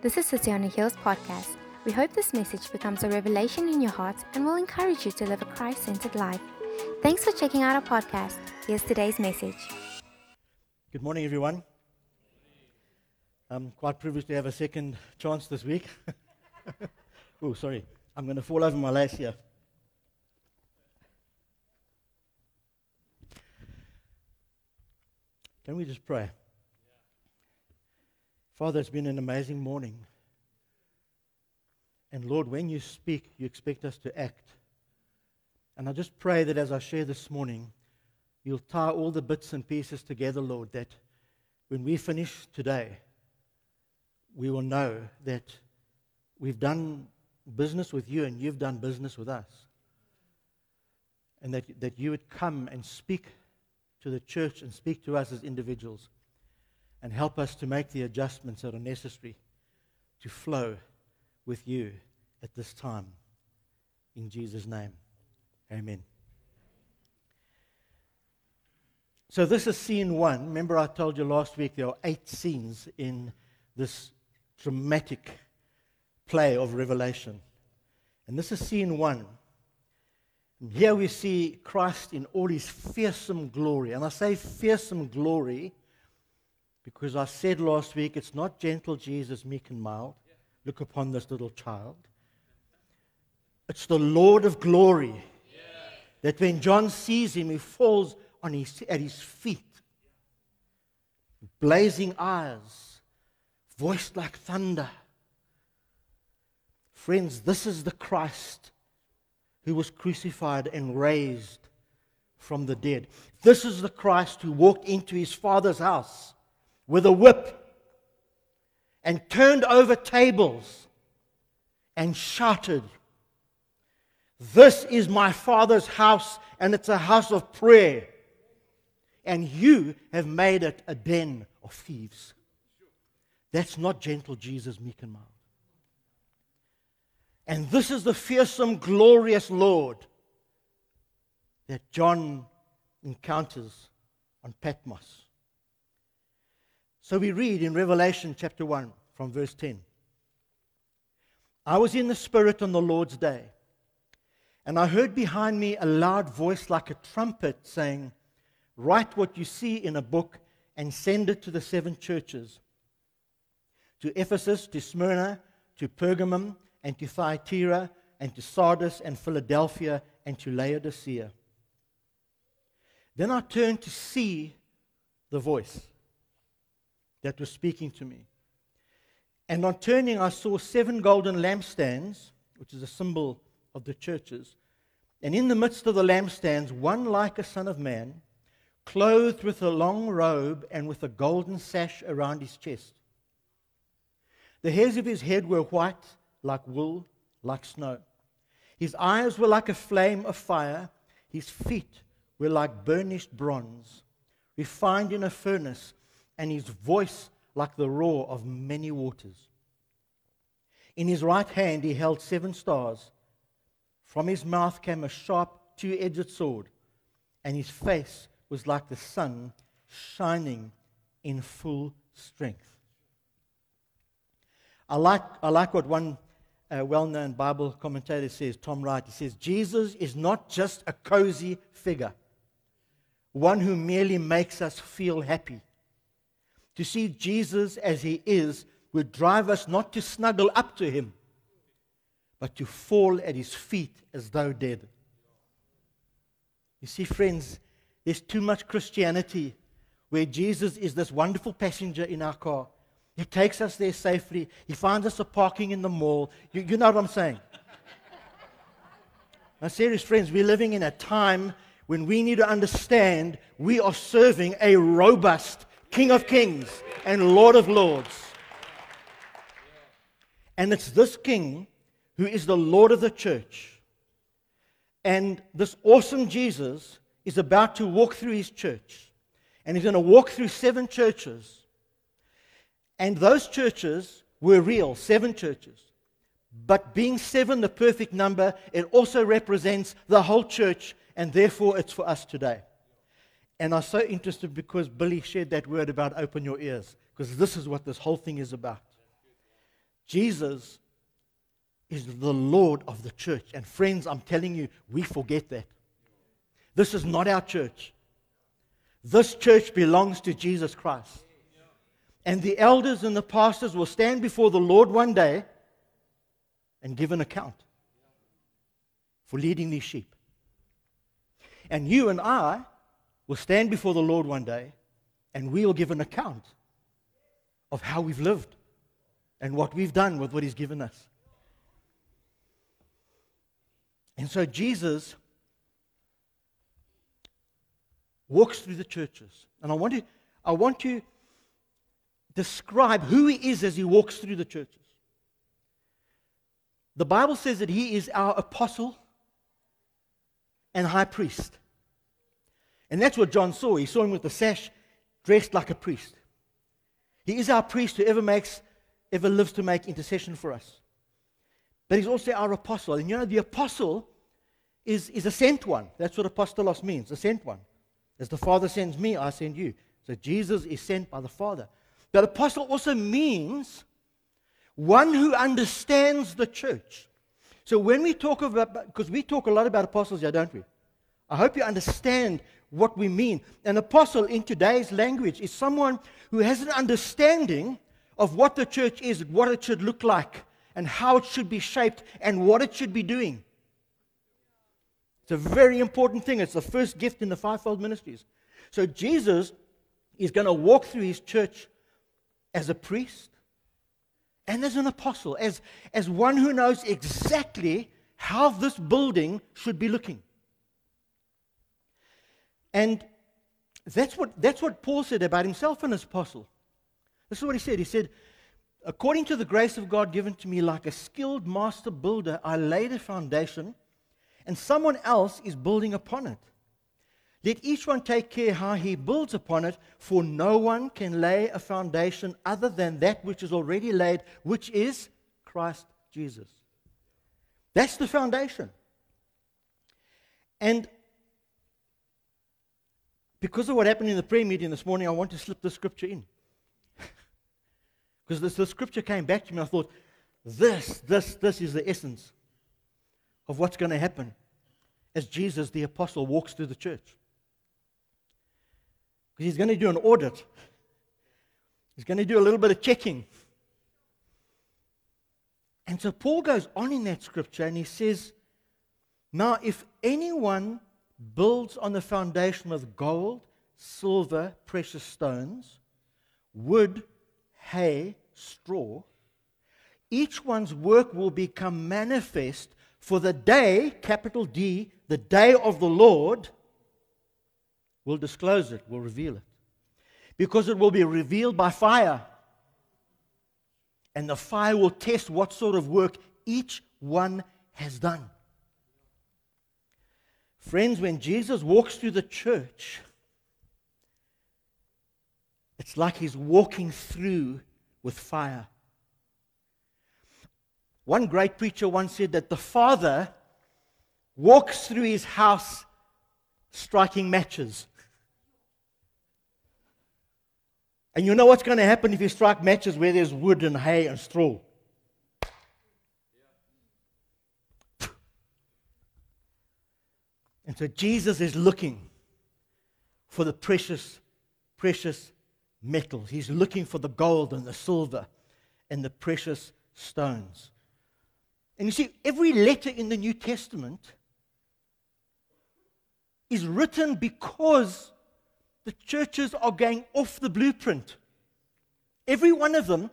This is City on a Hills podcast. We hope this message becomes a revelation in your heart and will encourage you to live a Christ centered life. Thanks for checking out our podcast. Here's today's message. Good morning, everyone. I'm quite privileged to have a second chance this week. oh, sorry. I'm going to fall over my lace here. Can we just pray? Father, it's been an amazing morning. And Lord, when you speak, you expect us to act. And I just pray that as I share this morning, you'll tie all the bits and pieces together, Lord, that when we finish today, we will know that we've done business with you and you've done business with us. And that, that you would come and speak to the church and speak to us as individuals and help us to make the adjustments that are necessary to flow with you at this time. In Jesus' name, amen. So, this is scene one. Remember, I told you last week there are eight scenes in this dramatic play of Revelation. And this is scene one. And here we see Christ in all his fearsome glory. And I say fearsome glory because I said last week it's not gentle Jesus, meek and mild. Look upon this little child. It's the Lord of glory. That when John sees him, he falls on his, at his feet. Blazing eyes, voice like thunder. Friends, this is the Christ who was crucified and raised from the dead. This is the Christ who walked into his Father's house with a whip and turned over tables and shouted, This is my Father's house, and it's a house of prayer. And you have made it a den of thieves. That's not gentle Jesus, meek and mild. And this is the fearsome, glorious Lord that John encounters on Patmos. So we read in Revelation chapter 1 from verse 10 I was in the Spirit on the Lord's day, and I heard behind me a loud voice like a trumpet saying, Write what you see in a book and send it to the seven churches to Ephesus, to Smyrna, to Pergamum, and to Thyatira, and to Sardis, and Philadelphia, and to Laodicea. Then I turned to see the voice that was speaking to me. And on turning, I saw seven golden lampstands, which is a symbol of the churches. And in the midst of the lampstands, one like a son of man, clothed with a long robe and with a golden sash around his chest. The hairs of his head were white, like wool, like snow. His eyes were like a flame of fire. His feet were like burnished bronze, refined in a furnace and his voice like the roar of many waters. In his right hand he held seven stars. From his mouth came a sharp, two edged sword, and his face was like the sun shining in full strength. I like, I like what one uh, well known Bible commentator says, Tom Wright. He says, Jesus is not just a cozy figure, one who merely makes us feel happy. To see Jesus as he is would drive us not to snuggle up to him, but to fall at his feet as though dead. You see, friends, there's too much Christianity where Jesus is this wonderful passenger in our car. He takes us there safely. He finds us a parking in the mall. You, you know what I'm saying? now, serious friends, we're living in a time when we need to understand we are serving a robust King of Kings and Lord of Lords. And it's this King who is the Lord of the church. And this awesome Jesus is about to walk through his church. And he's going to walk through seven churches. And those churches were real, seven churches. But being seven, the perfect number, it also represents the whole church, and therefore it's for us today. And I'm so interested because Billy shared that word about open your ears, because this is what this whole thing is about. Jesus is the Lord of the church. And friends, I'm telling you, we forget that. This is not our church. This church belongs to Jesus Christ. And the elders and the pastors will stand before the Lord one day and give an account for leading these sheep. And you and I will stand before the Lord one day and we will give an account of how we've lived and what we've done with what He's given us. And so Jesus walks through the churches. And I want to, I want to describe who he is as he walks through the churches. The Bible says that he is our apostle and high priest. And that's what John saw. He saw him with the sash, dressed like a priest. He is our priest who ever makes, ever lives to make intercession for us. But he's also our apostle. And you know, the apostle is, is a sent one. That's what apostolos means, a sent one. As the Father sends me, I send you. So Jesus is sent by the Father. But apostle also means one who understands the church. So when we talk about, because we talk a lot about apostles here, don't we? I hope you understand what we mean. An apostle in today's language is someone who has an understanding of what the church is, what it should look like, and how it should be shaped, and what it should be doing. It's a very important thing. It's the first gift in the fivefold ministries. So Jesus is going to walk through his church as a priest and as an apostle, as, as one who knows exactly how this building should be looking. And that's what, that's what Paul said about himself and his apostle. This is what he said. He said, According to the grace of God given to me, like a skilled master builder, I laid a foundation and someone else is building upon it. Let each one take care how he builds upon it, for no one can lay a foundation other than that which is already laid, which is Christ Jesus. That's the foundation. And because of what happened in the prayer meeting this morning, I want to slip the scripture in. because this, the scripture came back to me, I thought, this, this, this is the essence of what's going to happen as Jesus, the apostle, walks through the church. Because he's going to do an audit, he's going to do a little bit of checking. And so Paul goes on in that scripture and he says, Now, if anyone builds on the foundation with gold, silver, precious stones, wood, hay, straw, each one's work will become manifest, for the day, capital D, the day of the Lord, will disclose it, will reveal it. Because it will be revealed by fire. And the fire will test what sort of work each one has done. Friends, when Jesus walks through the church, it's like he's walking through with fire. One great preacher once said that the Father walks through his house striking matches. And you know what's going to happen if you strike matches where there's wood and hay and straw? And so Jesus is looking for the precious, precious metals. He's looking for the gold and the silver and the precious stones. And you see, every letter in the New Testament is written because the churches are going off the blueprint. Every one of them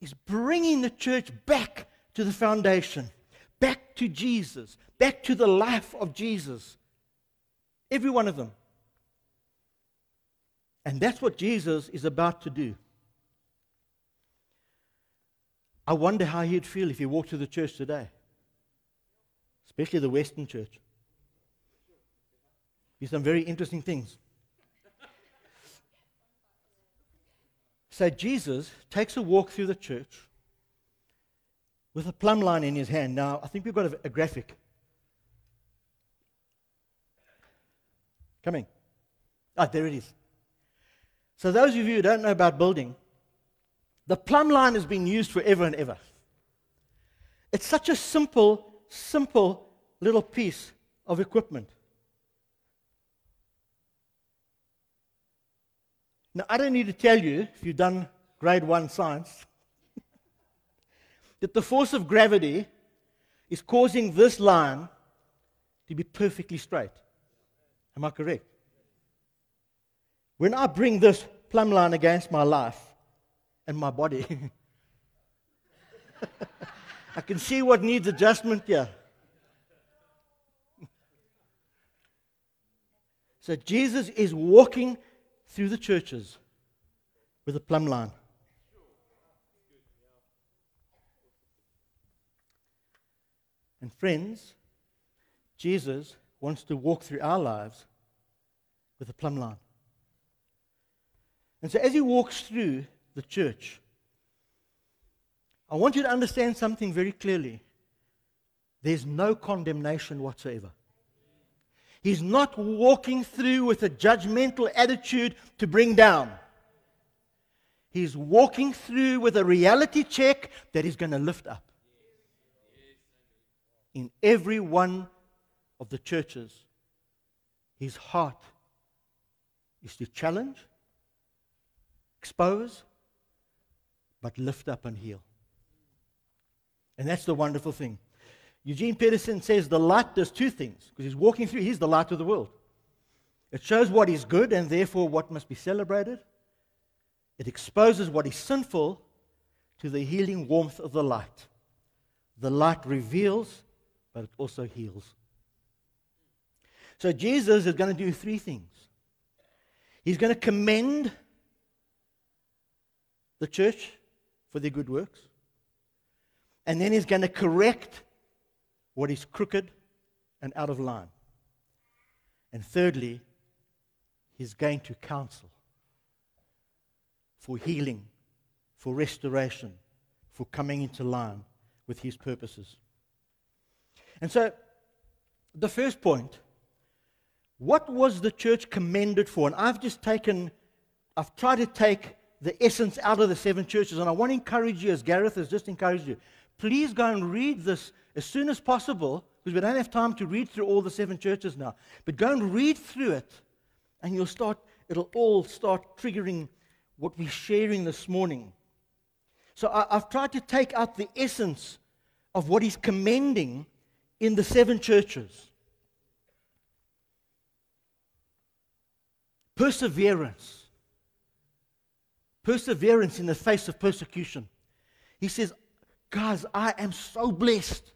is bringing the church back to the foundation, back to Jesus, back to the life of Jesus. Every one of them. And that's what Jesus is about to do. I wonder how he'd feel if he walked to the church today, especially the Western church. Be some very interesting things. So Jesus takes a walk through the church with a plumb line in his hand. Now, I think we've got a, a graphic. Coming. Ah, there it is. So, those of you who don't know about building, The plumb line has been used forever and ever. It's such a simple, simple little piece of equipment. Now, I don't need to tell you, if you've done grade one science, that the force of gravity is causing this line to be perfectly straight. Am I correct? When I bring this plumb line against my life and my body, I can see what needs adjustment here. So Jesus is walking through the churches with a plumb line. And friends, Jesus wants to walk through our lives with a plumb line. And so as he walks through the church, I want you to understand something very clearly. There's no condemnation whatsoever. He's not walking through with a judgmental attitude to bring down. He's walking through with a reality check that he's going to lift up. In every one of the churches, his heart is to challenge, expose, but lift up and heal. And that's the wonderful thing. Eugene Peterson says the light does two things because he's walking through, he's the light of the world. It shows what is good and therefore what must be celebrated. It exposes what is sinful to the healing warmth of the light. The light reveals, but it also heals. So Jesus is going to do three things. He's going to commend the church for their good works. And then he's going to correct what is crooked and out of line. And thirdly, he's going to counsel for healing, for restoration, for coming into line with his purposes. And so, the first point what was the church commended for? And I've just taken, I've tried to take the essence out of the seven churches, and I want to encourage you, as Gareth has just encouraged you, please go and read this as soon as possible, because we don't have time to read through all the seven churches now. But go and read through it, and you'll start, it'll all start triggering what we're sharing this morning. So I, have tried to take out the essence of what he's commending in the seven churches perseverance. Perseverance in the face of persecution. He says, Guys, I am so blessed.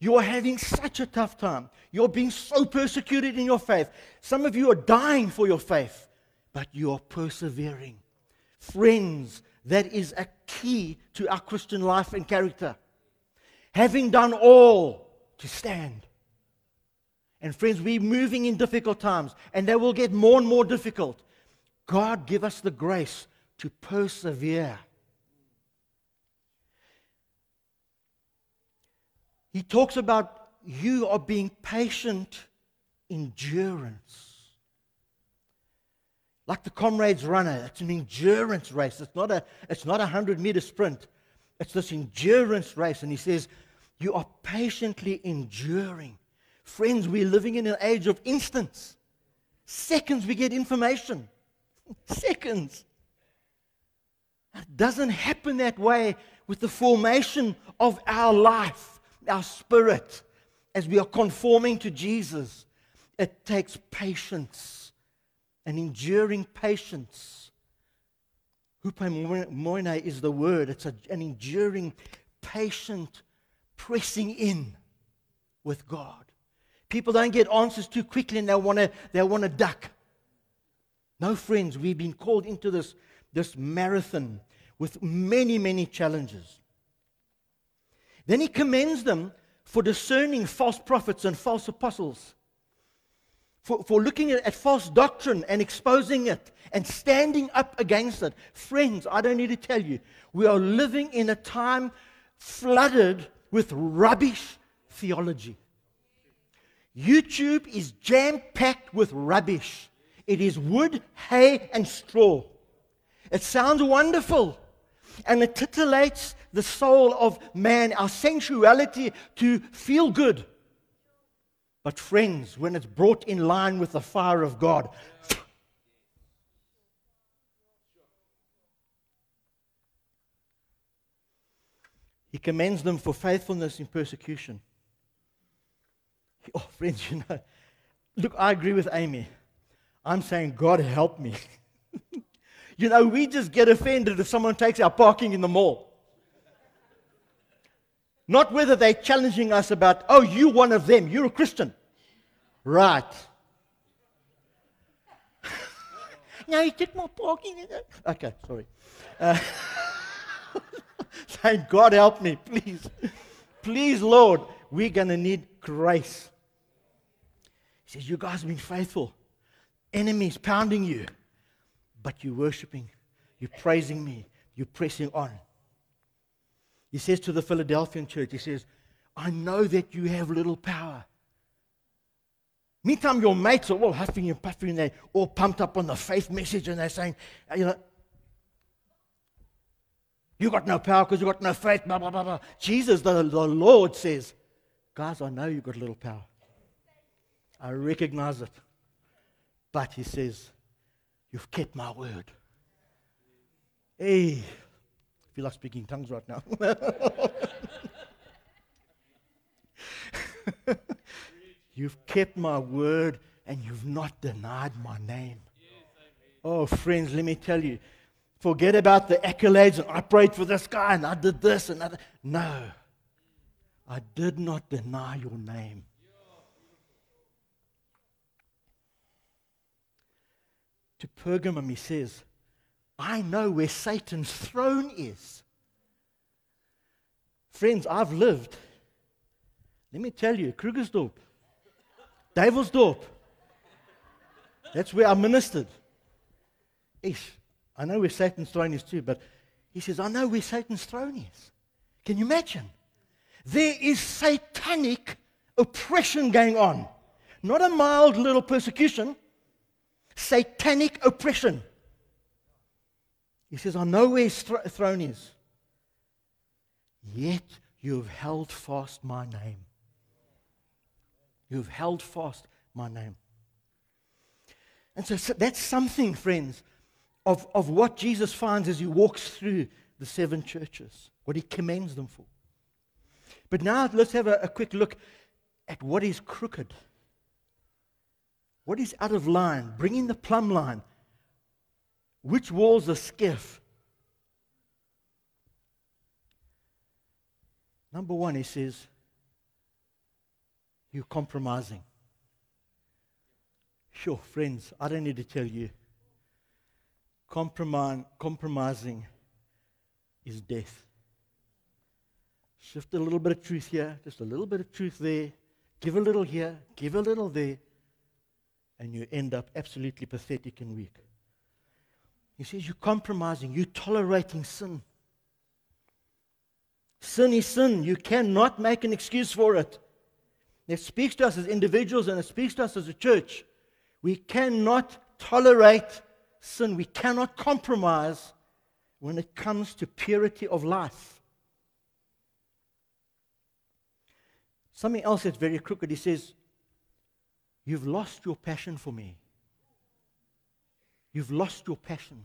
You are having such a tough time. You're being so persecuted in your faith. Some of you are dying for your faith, but you are persevering. Friends, that is a key to our Christian life and character. Having done all to stand. And friends, we're moving in difficult times, and they will get more and more difficult. God, give us the grace to persevere. He talks about you are being patient endurance. Like the comrades runner, it's an endurance race. It's not a, it's not a 100 meter sprint. It's this endurance race. And he says, You are patiently enduring. Friends, we're living in an age of instants. Seconds we get information. Seconds. It doesn't happen that way with the formation of our life, our spirit, as we are conforming to Jesus. It takes patience an enduring patience. Hupomone is the word. It's a, an enduring, patient pressing in with God. People don't get answers too quickly and they want to they want to duck. No, friends, we've been called into this, this marathon with many, many challenges. Then he commends them for discerning false prophets and false apostles for, for looking at, at false doctrine and exposing it and standing up against it. Friends, I don't need to tell you, we are living in a time flooded with rubbish theology. YouTube is jam packed with rubbish. It is wood, hay, and straw. It sounds wonderful. and it titillates the soul of man, our sensuality to feel good. But, friends, when it's brought in line with the fire of God, He commends them for faithfulness in persecution. Oh, friends, you know, look, I agree with Amy. I'm saying, God help me. you know, we just get offended if someone takes our parking in the mall. Not whether they're challenging us about, oh, you one of them, you're a Christian. Right. now you took my parking. Okay, sorry. Uh, saying, God help me, please. Please, Lord, we're going to need grace. He says, You guys have been faithful. Enemies pounding you, but you're worshiping, you're praising me, you're pressing on. He says to the Philadelphian church, He says, I know that you have little power. Meantime, your mates are all huffing and puffing, and they're all pumped up on the faith message, and they're saying, uh, you know, you got no power because you got no faith, blah, blah, blah, blah. Jesus, the, the Lord, says, Guys, I know you got little power. I recognize it. But he says, You've kept my word. Hey, I feel like speaking tongues right now. you've kept my word and you've not denied my name. Oh, friends, let me tell you, forget about the accolades and I prayed for this guy and I did this and that. No, I did not deny your name. To Pergamum, he says, I know where Satan's throne is. Friends, I've lived. Let me tell you, Krugersdorp, Devilsdorp. That's where I ministered. Ish. I know where Satan's throne is too, but he says, I know where Satan's throne is. Can you imagine? There is satanic oppression going on. Not a mild little persecution, satanic oppression. He says, I know where his throne is. Yet you have held fast my name. You have held fast my name. And so, so that's something, friends, of, of what Jesus finds as he walks through the seven churches, what he commends them for. But now let's have a, a quick look at what is crooked, what is out of line, Bring in the plumb line. Which walls are skiff? Number one, he says, You're compromising. Sure, friends, I don't need to tell you Compromise, compromising is death. Shift a little bit of truth here, just a little bit of truth there, give a little here, give a little there, and you end up absolutely pathetic and weak. He says you're compromising, you're tolerating sin. Sin is sin. You cannot make an excuse for it. It speaks to us as individuals and it speaks to us as a church. We cannot tolerate sin. We cannot compromise when it comes to purity of life. Something else that's very crooked. He says, You've lost your passion for me. You've lost your passion.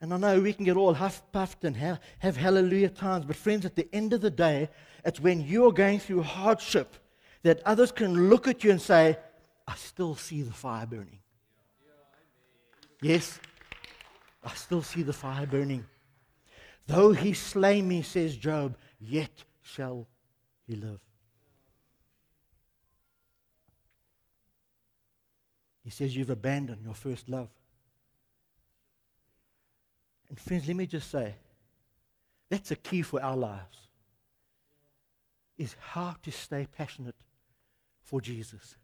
And I know we can get all huff puffed and have, have hallelujah times, but friends, at the end of the day, it's when you're going through hardship that others can look at you and say, I still see the fire burning. Yes, I still see the fire burning. Though he slay me, says Job, yet shall he live. He says, You've abandoned your first love. And friends, let me just say, that's a key for our lives. Is how to stay passionate for Jesus.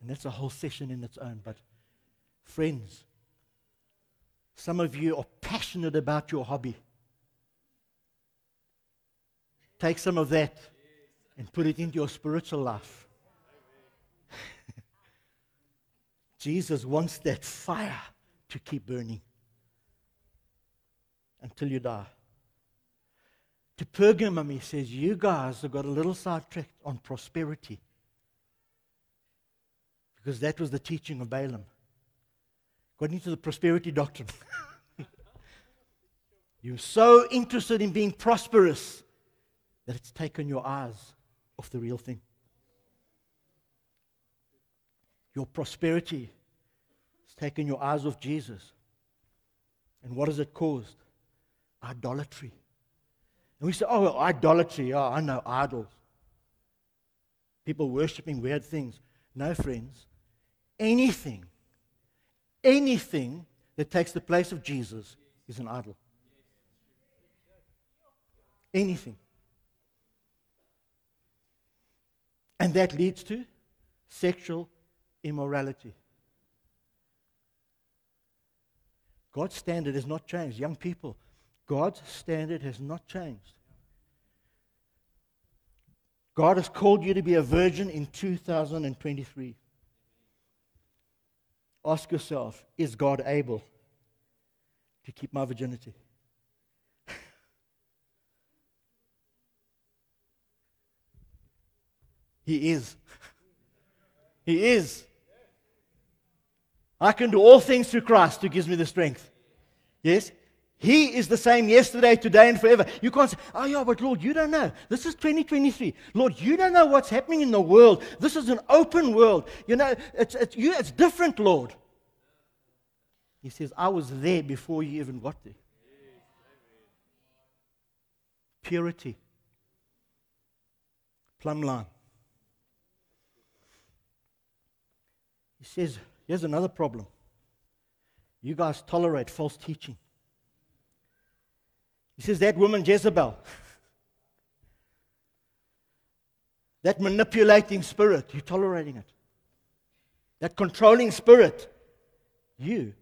And that's a whole session in its own. But friends, some of you are passionate about your hobby. Take some of that and put it into your spiritual life. Jesus wants that fire to keep burning. until you die. To Pergamum, he says, You guys have got a little sidetracked on prosperity. Because that was the teaching of Balaam. Got into the prosperity doctrine. You're so interested in being prosperous that it's taken your eyes off the real thing. Your prosperity has taken your eyes off Jesus. And what has it caused? Idolatry. And we say, oh, idolatry. Oh, I know idols. People worshiping weird things. No, friends. Anything, anything that takes the place of Jesus is an idol. Anything. And that leads to sexual immorality. God's standard has not changed. Young people, God's standard has not changed. God has called you to be a virgin in 2023. Ask yourself is God able to keep my virginity? he is. He is. I can do all things through Christ who gives me the strength. Yes? He is the same yesterday, today, and forever. You can't say, oh, yeah, but Lord, you don't know. This is 2023. Lord, you don't know what's happening in the world. This is an open world. You know, it's, it's, you, it's different, Lord. He says, I was there before you even got there. Purity. Plumb line. Says, here's another problem. You guys tolerate false teaching. He says, that woman Jezebel, that manipulating spirit, you're tolerating it. That controlling spirit, you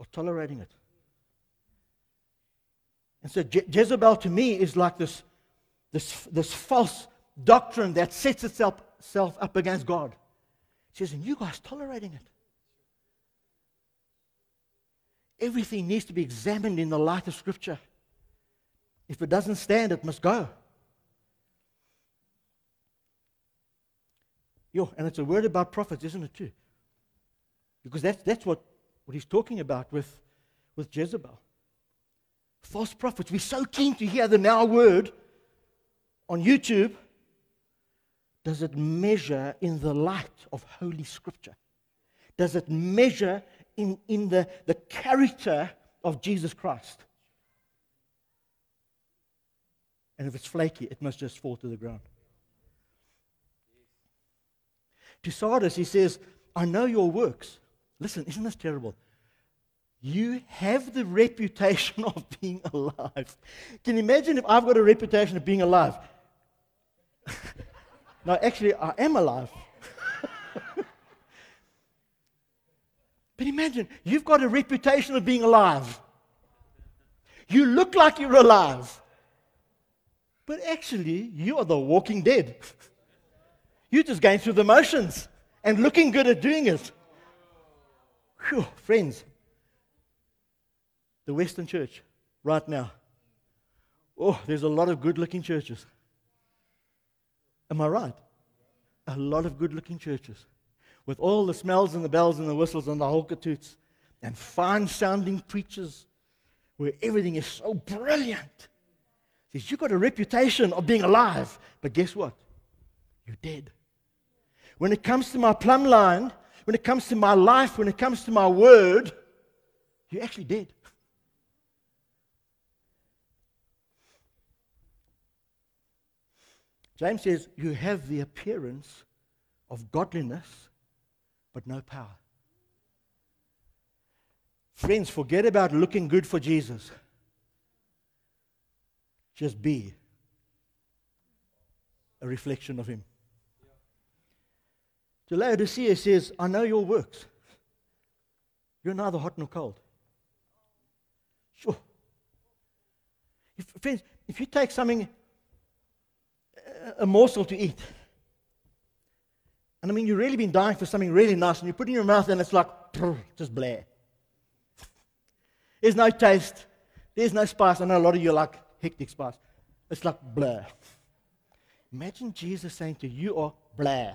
are tolerating it. And so Je- Jezebel to me is like this, this, this false doctrine that sets itself, itself up against God. Says, and you guys tolerating it. Everything needs to be examined in the light of Scripture. If it doesn't stand, it must go. Yo, and it's a word about prophets, isn't it, too? Because that's, that's what, what he's talking about with, with Jezebel. False prophets. We're so keen to hear the now word on YouTube does it measure in the light of Holy Scripture? Does it measure in, in the, the character of Jesus Christ? And if it's flaky, it must just fall to the ground. To Sardis, he says, I know your works. Listen, isn't this terrible? You have the reputation of being alive. Can you imagine if I've got a reputation of being alive? No, actually, I am alive. but imagine, you've got a reputation of being alive. You look like you're alive. But actually, you are the walking dead. You're just going through the motions and looking good at doing it. Whew, friends, the Western church right now. Oh, there's a lot of good looking churches. Am I right? A lot of good looking churches with all the smells and the bells and the whistles and the holka toots and fine sounding preachers where everything is so brilliant. Says, You've got a reputation of being alive, but guess what? You're dead. When it comes to my plumb line, when it comes to my life, when it comes to my word, you're actually dead. James says, You have the appearance of godliness, but no power. Friends, forget about looking good for Jesus. Just be a reflection of Him. To Laodicea says, I know your works. You're neither hot nor cold. Sure. If, friends, if you take something a morsel to eat. And I mean, you've really been dying for something really nice, and you put it in your mouth, and it's like, just blair. There's no taste. There's no spice. I know a lot of you like hectic spice. It's like blah. Imagine Jesus saying to you, you are blah.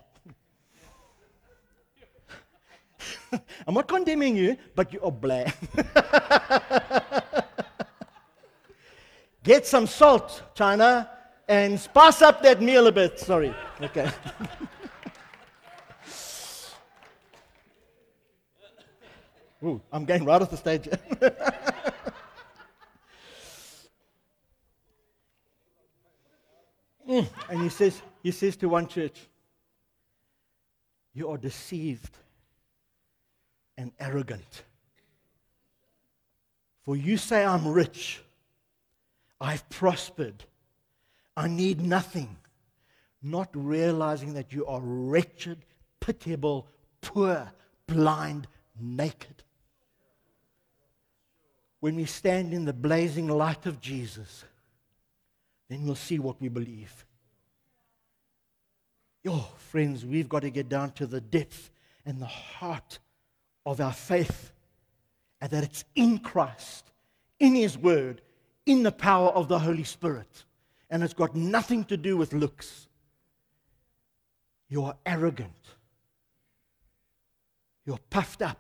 I'm not condemning you, but you are blah. Get some salt, China, and spice up that meal a bit. Sorry. Okay. Ooh, I'm getting right off the stage. mm, and he says, he says to one church, You are deceived and arrogant. For you say, I'm rich, I've prospered, I need nothing, not realizing that you are wretched, pitiable, poor, blind, naked. When we stand in the blazing light of Jesus, then we'll see what we believe. Yo, friends, we've got to get down to the depth and the heart of our faith, and that it's in Christ, in His Word, in the power of the Holy Spirit. And it's got nothing to do with looks. You are arrogant. You're puffed up.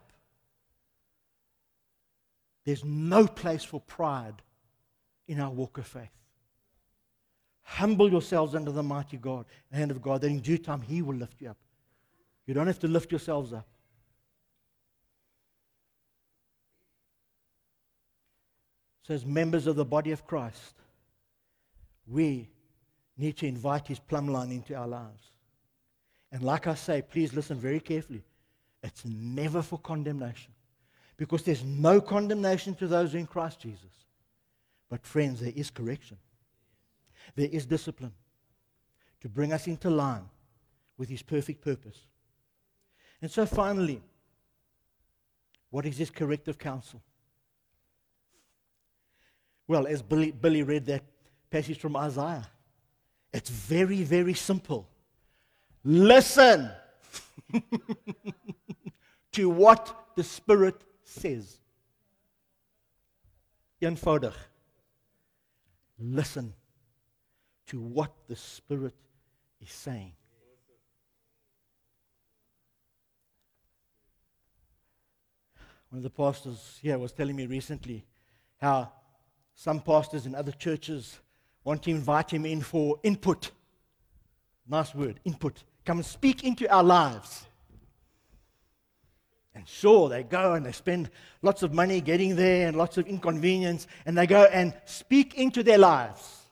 There's no place for pride in our walk of faith. Humble yourselves under the mighty God, the hand of God, that in due time He will lift you up. You don't have to lift yourselves up. So, as members of the body of Christ, we need to invite His plumb line into our lives. And like I say, please listen very carefully. It's never for condemnation. Because there's no condemnation to those in Christ Jesus. But, friends, there is correction, there is discipline to bring us into line with His perfect purpose. And so, finally, what is this corrective counsel? Well, as Billy, Billy read that passage from Isaiah, it's very, very simple. Listen to what the Spirit says. Eenvoudig. Listen to what the Spirit is saying. One of the pastors here was telling me recently how some pastors in other churches want to invite him in for input. Nice word, input. Come and speak into our lives. And sure, they go and they spend lots of money getting there and lots of inconvenience, and they go and speak into their lives.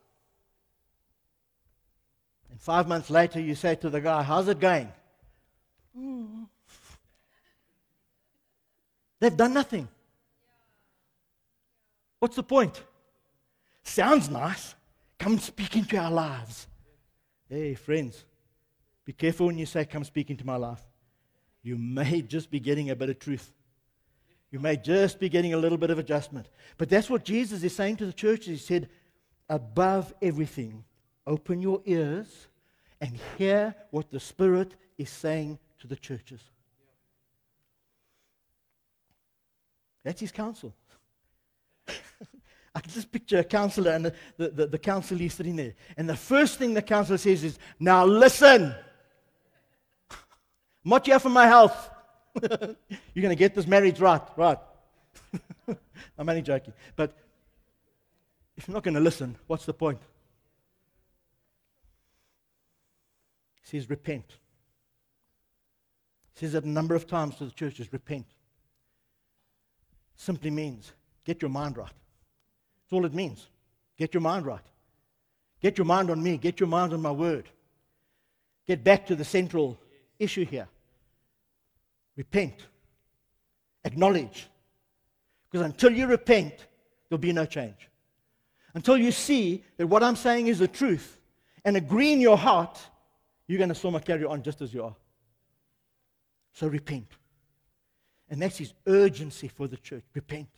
And five months later, you say to the guy, How's it going? They've done nothing. What's the point? Sounds nice. Come speak into our lives. Hey, friends, be careful when you say, Come speak into my life you may just be getting a bit of truth. You may just be getting a little bit of adjustment. But that's what Jesus is saying to the churches. He said, above everything, open your ears and hear what the Spirit is saying to the churches. That's his counsel. I can just picture a counselor and the, the, the, the counselor sitting there. And the first thing the counselor says is, Now listen. I'm not here for my health. You're going to get this marriage right, right. I'm only joking. But if you're not going to listen, what's the point? He says, repent. He says it a number of times to the churches, repent. Simply means get your mind right. That's all it means. Get your mind right. Get your mind on me. Get your mind on my word. Get back to the central issue here. Repent. Acknowledge. Because until you repent, there'll be no change. Until you see that what I'm saying is the truth and agree in your heart, you're going to so much carry on just as you are. So repent. And that's his urgency for the church. Repent.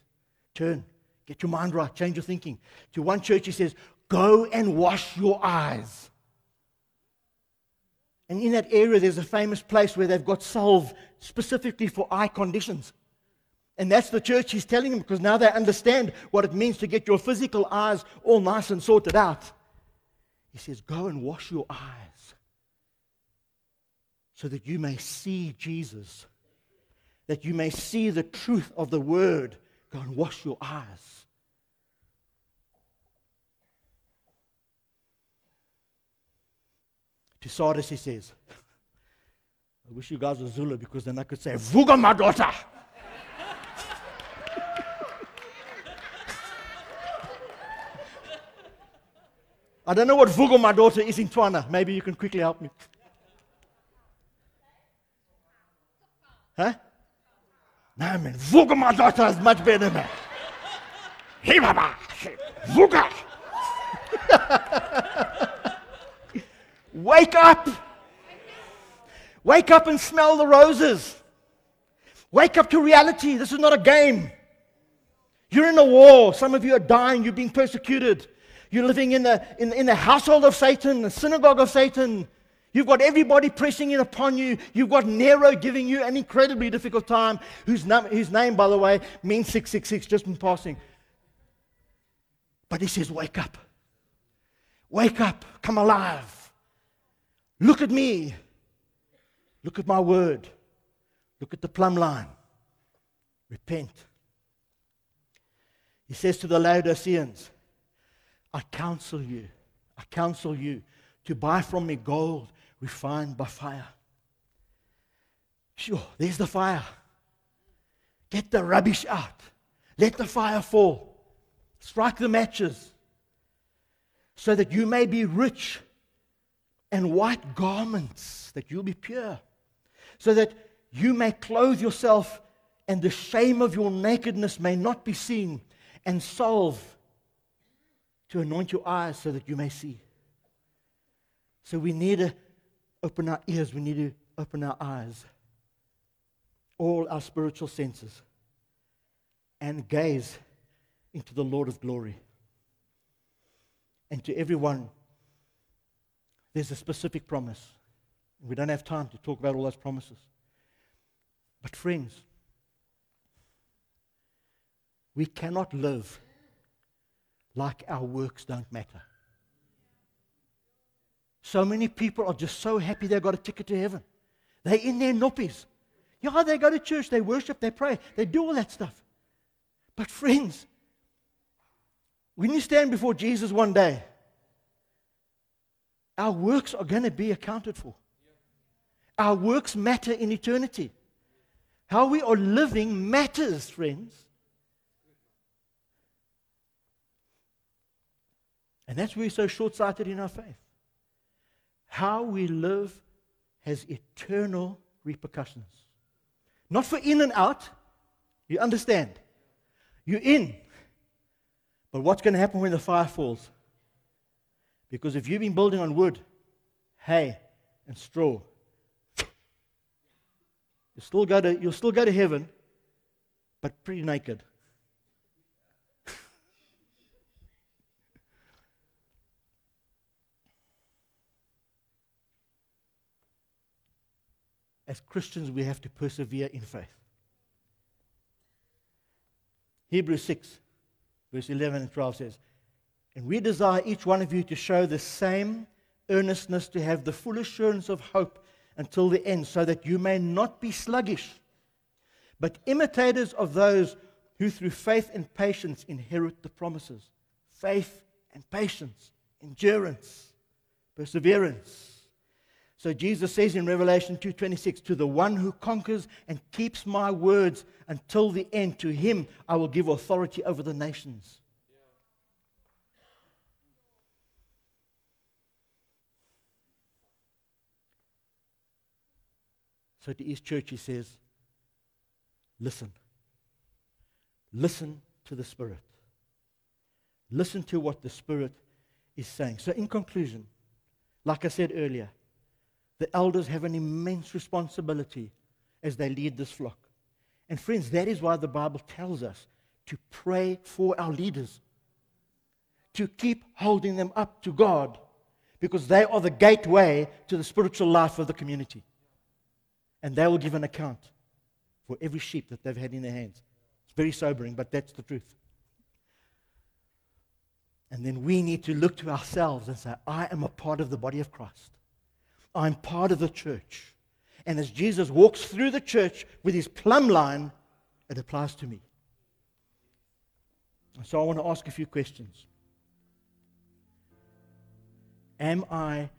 Turn. Get your mind right. Change your thinking. To one church, he says, Go and wash your eyes. And in that area, there's a famous place where they've got salve specifically for eye conditions. And that's the church he's telling them because now they understand what it means to get your physical eyes all nice and sorted out. He says, Go and wash your eyes so that you may see Jesus, that you may see the truth of the word. Go and wash your eyes. To Sardis, he says, I wish you guys were Zulu because then I could say, Vuga, my daughter. I don't know what Vugo, my daughter, is in Tswana. Maybe you can quickly help me. Huh? No, man. Vugo, my daughter, is much better, man. Hey, Baba. Vuga. Wake up. Wake up and smell the roses. Wake up to reality. This is not a game. You're in a war. Some of you are dying. You're being persecuted. You're living in the, in, in the household of Satan, the synagogue of Satan. You've got everybody pressing in upon you. You've got Nero giving you an incredibly difficult time, whose, num- whose name, by the way, means 666, just in passing. But he says, Wake up. Wake up. Come alive. Look at me. Look at my word. Look at the plumb line. Repent. He says to the Laodiceans, I counsel you, I counsel you to buy from me gold refined by fire. Sure, there's the fire. Get the rubbish out. Let the fire fall. Strike the matches so that you may be rich and white garments, that you'll be pure, so that you may clothe yourself and the shame of your nakedness may not be seen, and salve to anoint your eyes so that you may see. So we need to open our ears, we need to open our eyes, all our spiritual senses, and gaze into the Lord of glory. And to everyone, there's a specific promise. We don't have time to talk about all those promises. But, friends, we cannot live like our works don't matter. So many people are just so happy they've got a ticket to heaven. They're in their noppies. Yeah, they go to church, they worship, they pray, they do all that stuff. But, friends, when you stand before Jesus one day, our works are going to be accounted for. Our works matter in eternity. How we are living matters, friends. And that's why we're so short sighted in our faith. How we live has eternal repercussions. Not for in and out, you understand. You're in. But what's going to happen when the fire falls? Because if you've been building on wood, hay, and straw, you still go to, you'll still go to heaven, but pretty naked. As Christians, we have to persevere in faith. Hebrews 6, verse 11 and 12 says, And we desire each one of you to show the same earnestness to have the full assurance of hope until the end, so that you may not be sluggish, but imitators of those who through faith and patience inherit the promises. Faith and patience, endurance, perseverance. So Jesus says in Revelation 2:26, "To the one who conquers and keeps my words until the end, to him I will give authority over the nations." So to East Church he says, "Listen. Listen to the Spirit. Listen to what the Spirit is saying." So in conclusion, like I said earlier, the elders have an immense responsibility as they lead this flock. And friends, that is why the Bible tells us to pray for our leaders, to keep holding them up to God, because they are the gateway to the spiritual life of the community. And they will give an account for every sheep that they've had in their hands. It's very sobering, but that's the truth. And then we need to look to ourselves and say, I am a part of the body of Christ. I'm part of the church. And as Jesus walks through the church with his plumb line, it applies to me. So I want to ask a few questions. Am I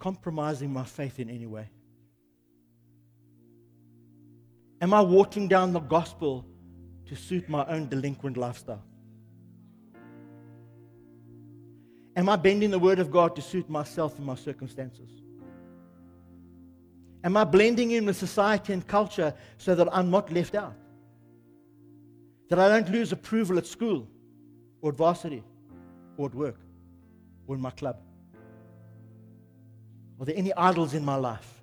compromising my faith in any way? Am I watering down the gospel to suit my own delinquent lifestyle? Am I bending the word of God to suit myself and my circumstances? Am I blending in with society and culture so that I'm not left out? That I don't lose approval at school or at varsity or at work or in my club? Are there any idols in my life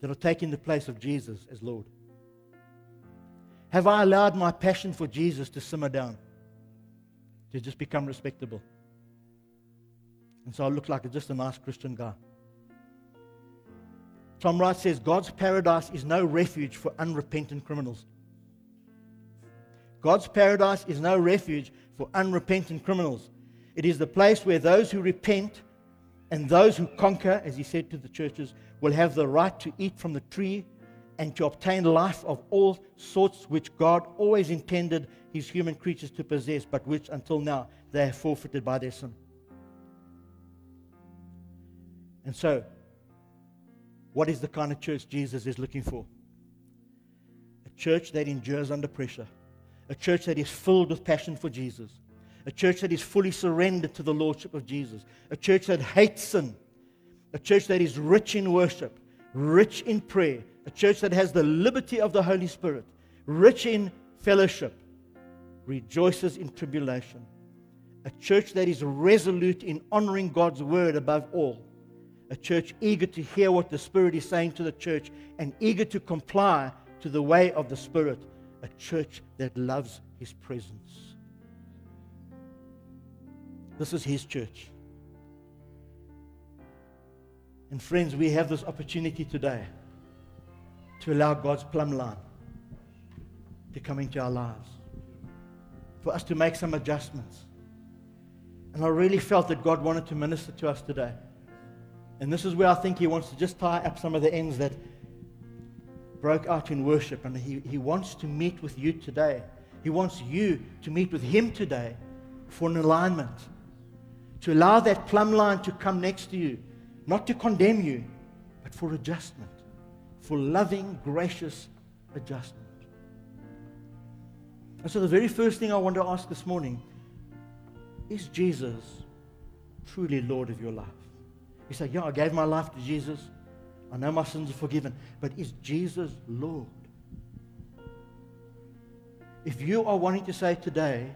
that are taking the place of Jesus as Lord? Have I allowed my passion for Jesus to simmer down, to just become respectable? And so I look like just a nice Christian guy. Tom Wright says God's paradise is no refuge for unrepentant criminals. God's paradise is no refuge for unrepentant criminals. It is the place where those who repent and those who conquer, as he said to the churches, will have the right to eat from the tree and to obtain life of all sorts which God always intended his human creatures to possess, but which until now they have forfeited by their sin. And so, what is the kind of church Jesus is looking for? A church that endures under pressure, a church that is filled with passion for Jesus, a church that is fully surrendered to the Lordship of Jesus, a church that hates sin, a church that is rich in worship, rich in prayer, a church that has the liberty of the Holy Spirit, rich in fellowship, rejoices in tribulation, a church that is resolute in honoring God's word above all a church eager to hear what the Spirit is saying to the church and eager to comply to the way of the Spirit, a church that loves His presence. This is His church. And friends, we have this opportunity today to allow God's plumb line to come into our lives, for us to make some adjustments. And I really felt that God wanted to minister to us today. And this is where I think he wants to just tie up some of the ends that broke out in worship. And he, he wants to meet with you today. He wants you to meet with him today for an alignment. To allow that plumb line to come next to you, not to condemn you, but for adjustment, for loving, gracious adjustment. And so, the very first thing I want to ask this morning is Jesus truly Lord of your life? You say, Yeah, I gave my life to Jesus. I know my sins are forgiven. But is Jesus Lord? If you are wanting to say today,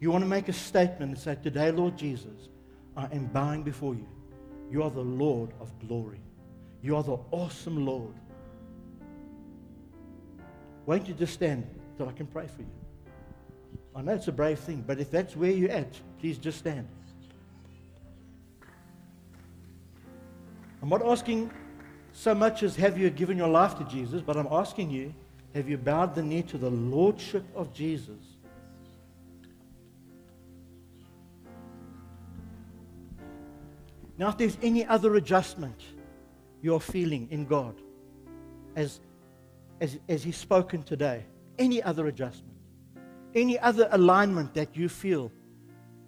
you want to make a statement and say, Today, Lord Jesus, I am bowing before you. You are the Lord of glory. You are the awesome Lord. Why don't you just stand so I can pray for you? I know it's a brave thing, but if that's where you're at, please just stand. I'm not asking so much as have you given your life to Jesus, but I'm asking you, have you bowed the knee to the Lordship of Jesus? Now, if there's any other adjustment you're feeling in God, as, as, as He's spoken today, any other adjustment, any other alignment that you feel,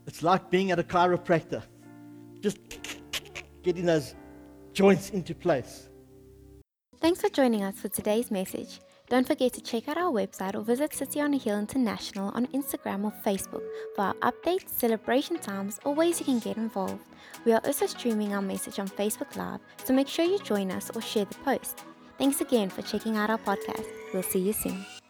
it's like being at a chiropractor, just getting those joints into place. Thanks for joining us for today's message. Don't forget to check out our website or visit City on a Hill International on Instagram or Facebook for our updates, celebration times, or ways you can get involved. We are also streaming our message on Facebook Live, so make sure you join us or share the post. Thanks again for checking out our podcast. We'll see you soon.